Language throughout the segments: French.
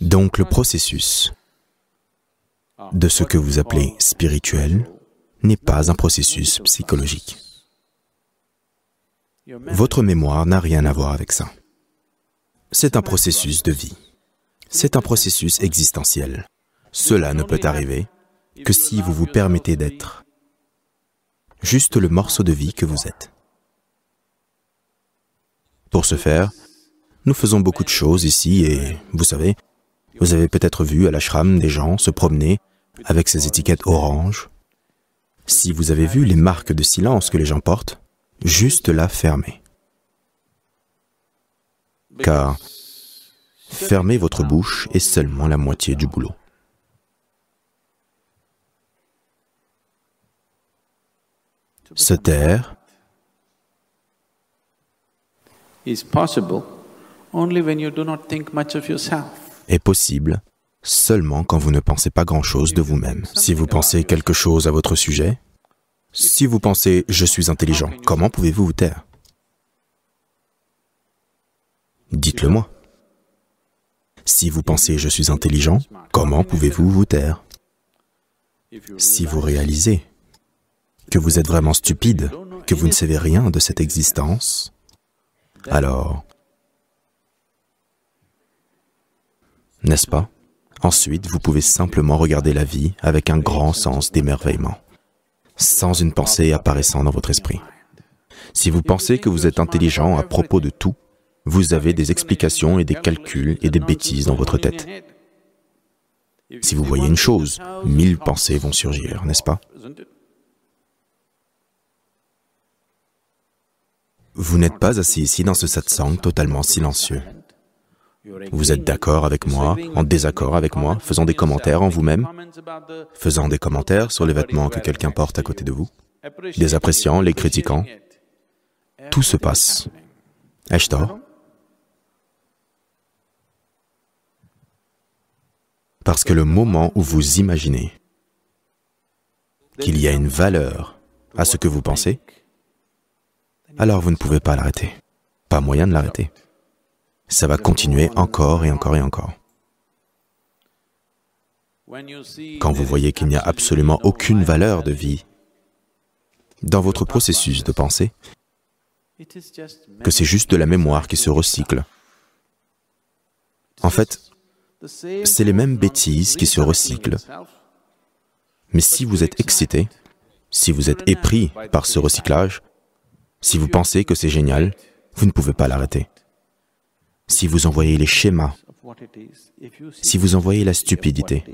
Donc le processus de ce que vous appelez spirituel n'est pas un processus psychologique. Votre mémoire n'a rien à voir avec ça. C'est un processus de vie. C'est un processus existentiel. Cela ne peut arriver que si vous vous permettez d'être juste le morceau de vie que vous êtes. Pour ce faire, nous faisons beaucoup de choses ici et, vous savez, vous avez peut-être vu à l'ashram des gens se promener avec ces étiquettes oranges. Si vous avez vu les marques de silence que les gens portent, juste là fermez. Car fermer votre bouche est seulement la moitié du boulot. Se taire is possible only when you do not think much of yourself. Est possible seulement quand vous ne pensez pas grand-chose de vous-même. Si vous pensez quelque chose à votre sujet, si vous pensez ⁇ je suis intelligent ⁇ comment pouvez-vous vous taire? Dites-le moi. Si vous pensez ⁇ je suis intelligent ⁇ comment pouvez-vous vous taire? Si vous réalisez que vous êtes vraiment stupide, que vous ne savez rien de cette existence, alors, n'est-ce pas? Ensuite, vous pouvez simplement regarder la vie avec un grand sens d'émerveillement, sans une pensée apparaissant dans votre esprit. Si vous pensez que vous êtes intelligent à propos de tout, vous avez des explications et des calculs et des bêtises dans votre tête. Si vous voyez une chose, mille pensées vont surgir, n'est-ce pas? Vous n'êtes pas assis ici dans ce satsang totalement silencieux. Vous êtes d'accord avec moi, en désaccord avec moi, faisant des commentaires en vous-même, faisant des commentaires sur les vêtements que quelqu'un porte à côté de vous, les appréciant, les critiquant. Tout se passe. Ai-je tort Parce que le moment où vous imaginez qu'il y a une valeur à ce que vous pensez, alors vous ne pouvez pas l'arrêter. Pas moyen de l'arrêter. Ça va continuer encore et encore et encore. Quand vous voyez qu'il n'y a absolument aucune valeur de vie dans votre processus de pensée, que c'est juste de la mémoire qui se recycle. En fait, c'est les mêmes bêtises qui se recyclent. Mais si vous êtes excité, si vous êtes épris par ce recyclage, si vous pensez que c'est génial, vous ne pouvez pas l'arrêter. Si vous envoyez les schémas, si vous envoyez la stupidité,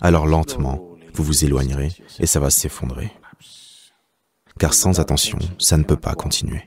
alors lentement, vous vous éloignerez et ça va s'effondrer. Car sans attention, ça ne peut pas continuer.